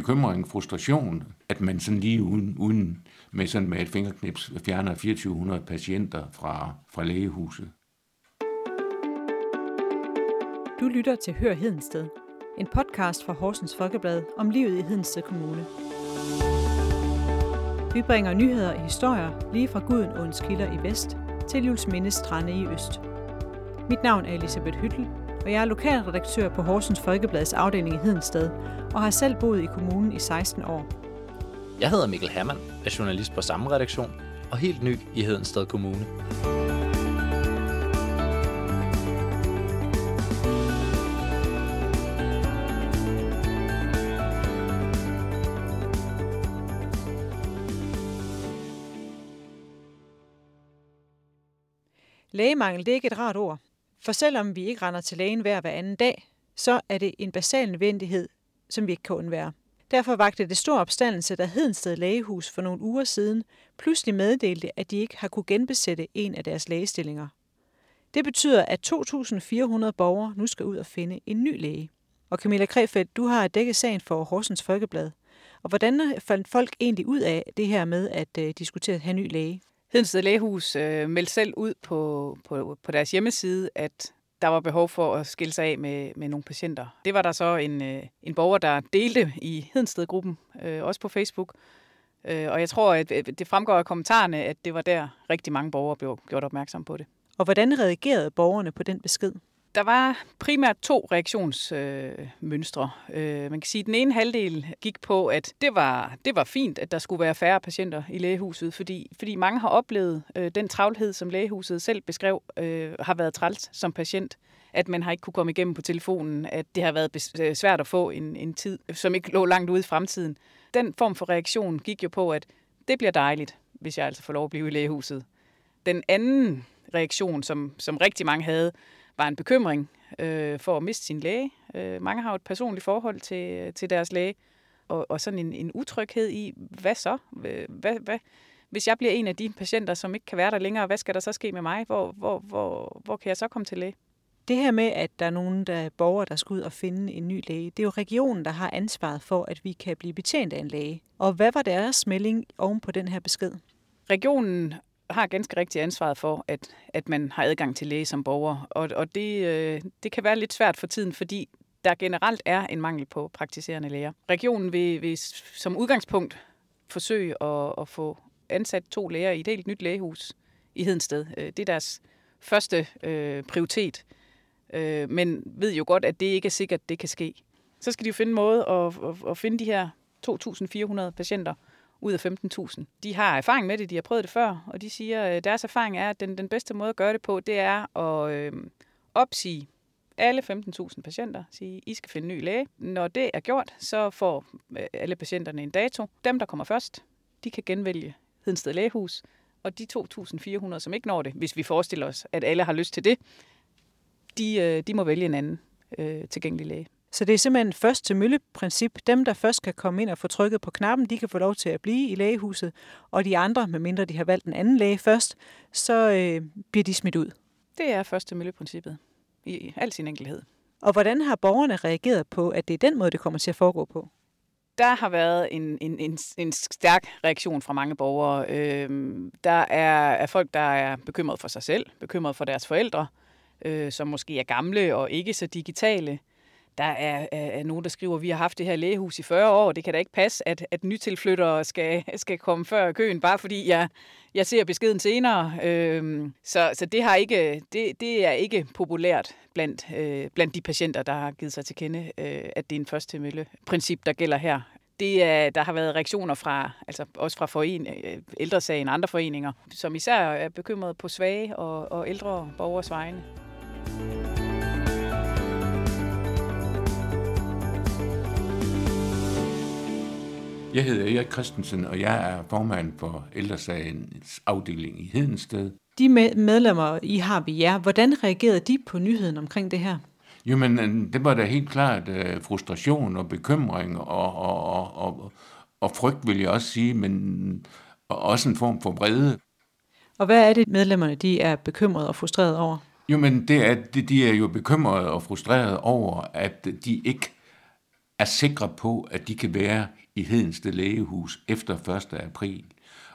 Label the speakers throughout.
Speaker 1: bekymring, frustration, at man sådan lige uden, uden med, sådan med et fingerknips fjerner 2400 patienter fra, fra lægehuset.
Speaker 2: Du lytter til Hør Hedensted, en podcast fra Horsens Folkeblad om livet i Hedensted Kommune. Vi bringer nyheder og historier lige fra Gudenåens kilder i vest til Jules Mindes strande i øst. Mit navn er Elisabeth Hyttel, og jeg er lokalredaktør på Horsens Folkeblads afdeling i Hedensted, og har selv boet i kommunen i 16 år.
Speaker 3: Jeg hedder Mikkel Hermann, er journalist på samme redaktion, og helt ny i Hedensted Kommune.
Speaker 2: Lægemangel det er ikke et rart ord, for selvom vi ikke render til lægen hver hver anden dag, så er det en basal nødvendighed, som vi ikke kan undvære. Derfor vagte det stor opstandelse, da Hedensted Lægehus for nogle uger siden pludselig meddelte, at de ikke har kunne genbesætte en af deres lægestillinger. Det betyder, at 2.400 borgere nu skal ud og finde en ny læge. Og Camilla Krefeldt, du har dækket sagen for Horsens Folkeblad. Og hvordan fandt folk egentlig ud af det her med at øh, diskutere at have en ny læge?
Speaker 4: Hedensted Lægehus øh, meldte selv ud på, på, på deres hjemmeside, at der var behov for at skille sig af med, med nogle patienter. Det var der så en, øh, en borger, der delte i Hedensted-gruppen, øh, også på Facebook. Øh, og jeg tror, at øh, det fremgår af kommentarerne, at det var der rigtig mange borgere blev gjort opmærksom på det.
Speaker 2: Og hvordan reagerede borgerne på den besked?
Speaker 4: Der var primært to reaktionsmønstre. Øh, øh, man kan sige, at den ene halvdel gik på, at det var, det var fint, at der skulle være færre patienter i lægehuset, fordi, fordi mange har oplevet øh, den travlhed, som lægehuset selv beskrev, øh, har været træls som patient at man har ikke kunne komme igennem på telefonen, at det har været øh, svært at få en, en tid, som ikke lå langt ude i fremtiden. Den form for reaktion gik jo på, at det bliver dejligt, hvis jeg altså får lov at blive i lægehuset. Den anden reaktion, som, som rigtig mange havde, var en bekymring øh, for at miste sin læge. Øh, mange har jo et personligt forhold til, til deres læge, og, og sådan en, en utryghed i, hvad så? Hvad, hvad, hvis jeg bliver en af de patienter, som ikke kan være der længere, hvad skal der så ske med mig? Hvor, hvor, hvor, hvor kan jeg så komme til læge?
Speaker 2: Det her med, at der er nogen, der er borgere, der skal ud og finde en ny læge, det er jo regionen, der har ansvaret for, at vi kan blive betjent af en læge. Og hvad var deres melding oven på den her besked?
Speaker 4: Regionen har ganske rigtig ansvaret for, at, at man har adgang til læge som borger. Og, og det, øh, det kan være lidt svært for tiden, fordi der generelt er en mangel på praktiserende læger. Regionen vil, vil som udgangspunkt forsøge at, at få ansat to læger i et helt nyt lægehus i Hedensted. Øh, det er deres første øh, prioritet, øh, men ved jo godt, at det ikke er sikkert, at det kan ske. Så skal de jo finde en måde at, at, at finde de her 2.400 patienter, ud af 15.000. De har erfaring med det, de har prøvet det før, og de siger, at deres erfaring er, at den, den bedste måde at gøre det på, det er at øh, opsige alle 15.000 patienter, sige, I skal finde en ny læge. Når det er gjort, så får øh, alle patienterne en dato. Dem, der kommer først, de kan genvælge Hedensted Lægehus, og de 2.400, som ikke når det, hvis vi forestiller os, at alle har lyst til det, de, øh, de må vælge en anden øh, tilgængelig læge.
Speaker 2: Så det er simpelthen først til mølle-princip. Dem, der først kan komme ind og få trykket på knappen, de kan få lov til at blive i lægehuset, og de andre, medmindre de har valgt en anden læge først, så øh, bliver de smidt ud.
Speaker 4: Det er først til mølle-princippet i al sin enkelhed.
Speaker 2: Og hvordan har borgerne reageret på, at det er den måde, det kommer til at foregå på?
Speaker 4: Der har været en, en, en, en stærk reaktion fra mange borgere. Øhm, der er, er folk, der er bekymret for sig selv, bekymret for deres forældre, øh, som måske er gamle og ikke så digitale. Der er, er, er nogen, der skriver, at vi har haft det her lægehus i 40 år. Det kan da ikke passe, at, at nytilflyttere skal, skal komme før køen, bare fordi jeg, jeg ser beskeden senere. Øhm, så så det, har ikke, det, det er ikke populært blandt, øh, blandt de patienter, der har givet sig til kende, øh, at det er en første til mølle princip, der gælder her. Det er, der har været reaktioner fra, altså også fra foren, øh, ældresagen og andre foreninger, som især er bekymret på svage og, og ældre borgers vegne.
Speaker 1: Jeg hedder Erik Christensen, og jeg er formand for ældresagens afdeling i Hedensted.
Speaker 2: De medlemmer, I har ved jer, hvordan reagerede de på nyheden omkring det her?
Speaker 1: Jo, men øh, det var da helt klart uh, frustration og bekymring og, og, og, og, og frygt, vil jeg også sige, men også en form for vrede.
Speaker 2: Og hvad er det, medlemmerne de er bekymrede og frustrerede over?
Speaker 1: Jo, men det er, de er jo bekymrede og frustrerede over, at de ikke er sikre på, at de kan være i Hedensted lægehus efter 1. april.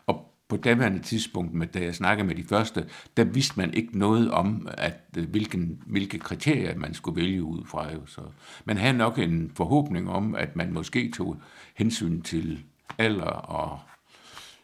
Speaker 1: Og på daværende tidspunkt, med, da jeg snakkede med de første, der vidste man ikke noget om, at, øh, hvilken, hvilke kriterier man skulle vælge ud fra. Jo. Så man havde nok en forhåbning om, at man måske tog hensyn til alder og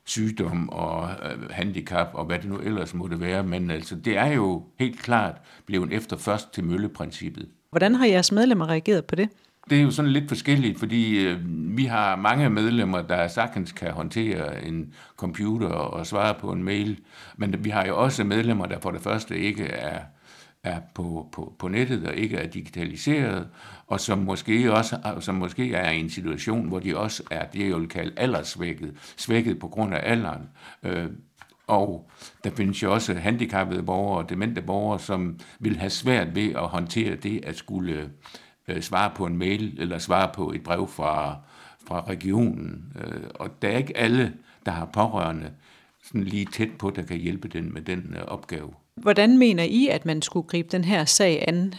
Speaker 1: sygdom og øh, handicap og hvad det nu ellers måtte være. Men altså, det er jo helt klart blevet efter først til mølleprincippet.
Speaker 2: Hvordan har jeres medlemmer reageret på det?
Speaker 1: Det er jo sådan lidt forskelligt, fordi øh, vi har mange medlemmer, der sagtens kan håndtere en computer og svare på en mail, men vi har jo også medlemmer, der for det første ikke er, er på, på, på nettet og ikke er digitaliseret, og som måske også som måske er i en situation, hvor de også er det, jeg vil kalde aldersvækket, svækket på grund af alderen. Øh, og der findes jo også handicappede borgere og demente borgere, som vil have svært ved at håndtere det at skulle øh, svare på en mail eller svare på et brev fra, fra regionen. Øh, og der er ikke alle, der har pårørende sådan lige tæt på, der kan hjælpe den med den øh, opgave.
Speaker 2: Hvordan mener I, at man skulle gribe den her sag an?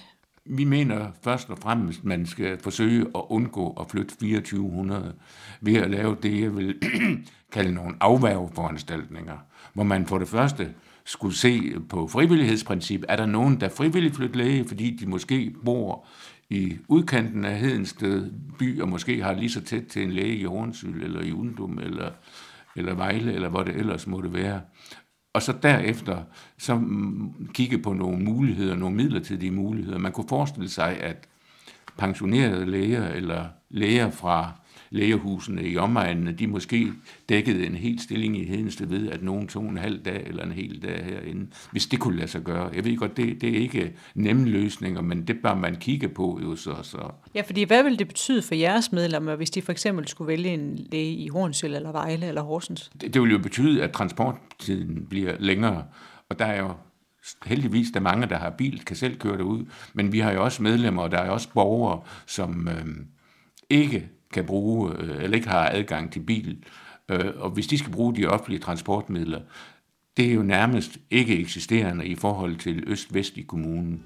Speaker 1: Vi mener først og fremmest, at man skal forsøge at undgå at flytte 2400 ved at lave det, jeg vil kalde nogle afværgeforanstaltninger, hvor man for det første skulle se på frivillighedsprincip. Er der nogen, der frivilligt flytter læge, fordi de måske bor i udkanten af Hedensted by, og måske har lige så tæt til en læge i Hornsyl, eller i Undum, eller, eller Vejle, eller hvor det ellers måtte være. Og så derefter så mm, kigge på nogle muligheder, nogle midlertidige muligheder. Man kunne forestille sig, at pensionerede læger eller læger fra lægehusene i omegnen, de måske dækkede en hel stilling i Hedensted ved, at nogen tog en halv dag eller en hel dag herinde, hvis det kunne lade sig gøre. Jeg ved godt, det, det er ikke nemme løsninger, men det bør man kigge på jo så. så.
Speaker 2: Ja, fordi hvad vil det betyde for jeres medlemmer, hvis de for eksempel skulle vælge en læge i Hornsyld eller Vejle eller Horsens?
Speaker 1: Det, det vil jo betyde, at transporttiden bliver længere, og der er jo heldigvis der er mange, der har bil, kan selv køre derud, men vi har jo også medlemmer, og der er også borgere, som øh, ikke kan bruge, øh, eller ikke har adgang til bil. Øh, og hvis de skal bruge de offentlige transportmidler, det er jo nærmest ikke eksisterende i forhold til øst-vest i kommunen.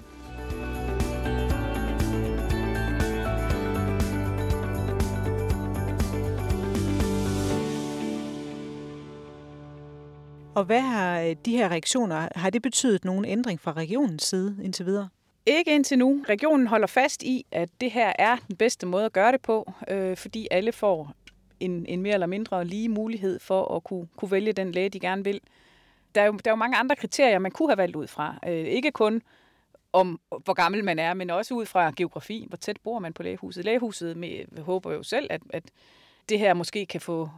Speaker 2: Og hvad har øh, de her reaktioner, har det betydet nogen ændring fra regionens side indtil videre?
Speaker 4: Ikke indtil nu. Regionen holder fast i, at det her er den bedste måde at gøre det på, øh, fordi alle får en, en mere eller mindre lige mulighed for at kunne, kunne vælge den læge, de gerne vil. Der er, jo, der er jo mange andre kriterier, man kunne have valgt ud fra. Øh, ikke kun om, hvor gammel man er, men også ud fra geografi. Hvor tæt bor man på lægehuset? Lægehuset med, håber jo selv, at, at det her måske kan få,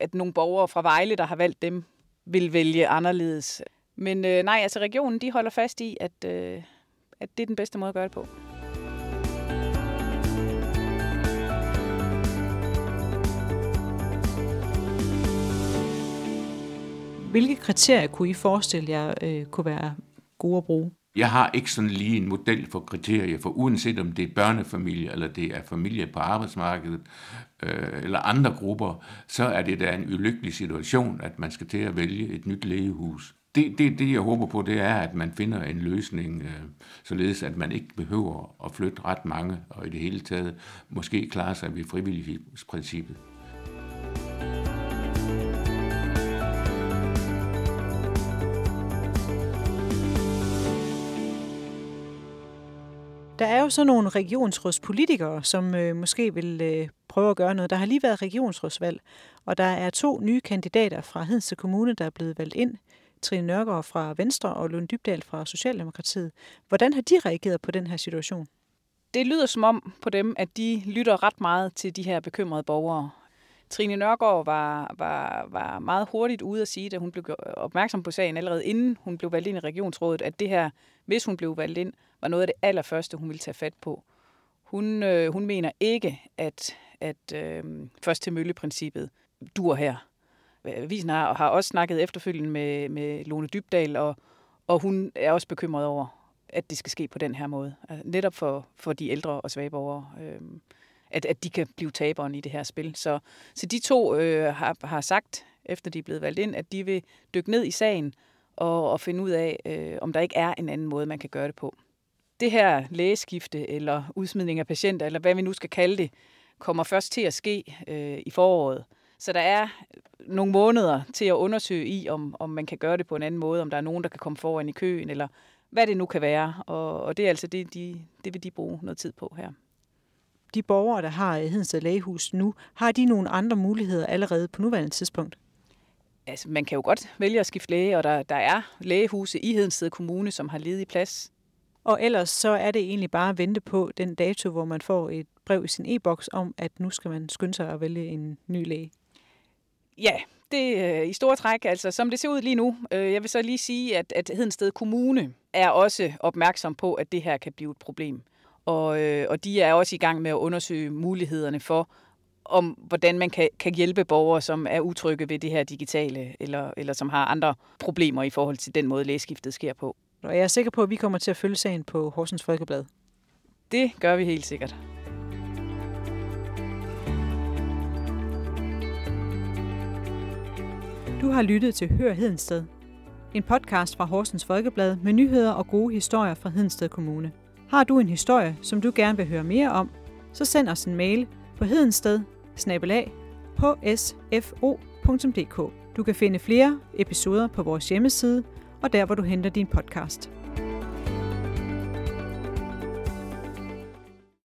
Speaker 4: at nogle borgere fra Vejle, der har valgt dem, vil vælge anderledes. Men øh, nej, altså regionen, de holder fast i, at, øh, at det er den bedste måde at gøre det på.
Speaker 2: Hvilke kriterier kunne I forestille jer øh, kunne være gode at bruge?
Speaker 1: Jeg har ikke sådan lige en model for kriterier, for uanset om det er børnefamilie, eller det er familie på arbejdsmarkedet, øh, eller andre grupper, så er det da en ulykkelig situation, at man skal til at vælge et nyt lægehus det, det, det, jeg håber på, det er, at man finder en løsning, øh, således at man ikke behøver at flytte ret mange, og i det hele taget måske klare sig ved frivillighedsprincippet.
Speaker 2: Der er jo så nogle regionsrådspolitikere, som øh, måske vil øh, prøve at gøre noget. Der har lige været regionsrådsvalg, og der er to nye kandidater fra Hedensted Kommune, der er blevet valgt ind Trine Nørgaard fra Venstre og Lund Dybdal fra Socialdemokratiet. Hvordan har de reageret på den her situation?
Speaker 4: Det lyder som om på dem, at de lytter ret meget til de her bekymrede borgere. Trine Nørgaard var, var, var meget hurtigt ude at sige, da hun blev opmærksom på sagen allerede inden hun blev valgt ind i regionsrådet, at det her, hvis hun blev valgt ind, var noget af det allerførste, hun ville tage fat på. Hun, øh, hun mener ikke, at, at øh, først til mølleprincippet dur her. Avisen har, har også snakket efterfølgende med, med Lone Dybdal, og, og hun er også bekymret over, at det skal ske på den her måde. Altså, netop for, for de ældre og svage borgere. Øh, at, at de kan blive taberen i det her spil. Så, så de to øh, har, har sagt, efter de er blevet valgt ind, at de vil dykke ned i sagen og, og finde ud af, øh, om der ikke er en anden måde, man kan gøre det på. Det her lægeskifte eller udsmidning af patienter, eller hvad vi nu skal kalde det, kommer først til at ske øh, i foråret. Så der er nogle måneder til at undersøge i, om, om man kan gøre det på en anden måde, om der er nogen, der kan komme foran i køen, eller hvad det nu kan være. Og, og det er altså det, de, det vil de bruge noget tid på her.
Speaker 2: De borgere, der har Hedensted Lægehus nu, har de nogle andre muligheder allerede på nuværende tidspunkt?
Speaker 4: Altså, man kan jo godt vælge at skifte læge, og der, der er lægehuse i Hedensted Kommune, som har ledig plads.
Speaker 2: Og ellers så er det egentlig bare at vente på den dato, hvor man får et brev i sin e-boks om, at nu skal man skynde sig at vælge en ny læge.
Speaker 4: Ja, det er i store træk. Altså, som det ser ud lige nu, øh, jeg vil så lige sige, at, at Hedensted Kommune er også opmærksom på, at det her kan blive et problem. Og, øh, og de er også i gang med at undersøge mulighederne for, om hvordan man kan, kan hjælpe borgere, som er utrygge ved det her digitale, eller, eller som har andre problemer i forhold til den måde, lægeskiftet sker på.
Speaker 2: Og jeg er sikker på, at vi kommer til at følge sagen på Horsens Folkeblad.
Speaker 4: Det gør vi helt sikkert.
Speaker 2: Du har lyttet til Hør Hedensted. En podcast fra Horsens Folkeblad med nyheder og gode historier fra Hedensted Kommune. Har du en historie, som du gerne vil høre mere om, så send os en mail på hedensted på sfo.dk. Du kan finde flere episoder på vores hjemmeside og der, hvor du henter din podcast.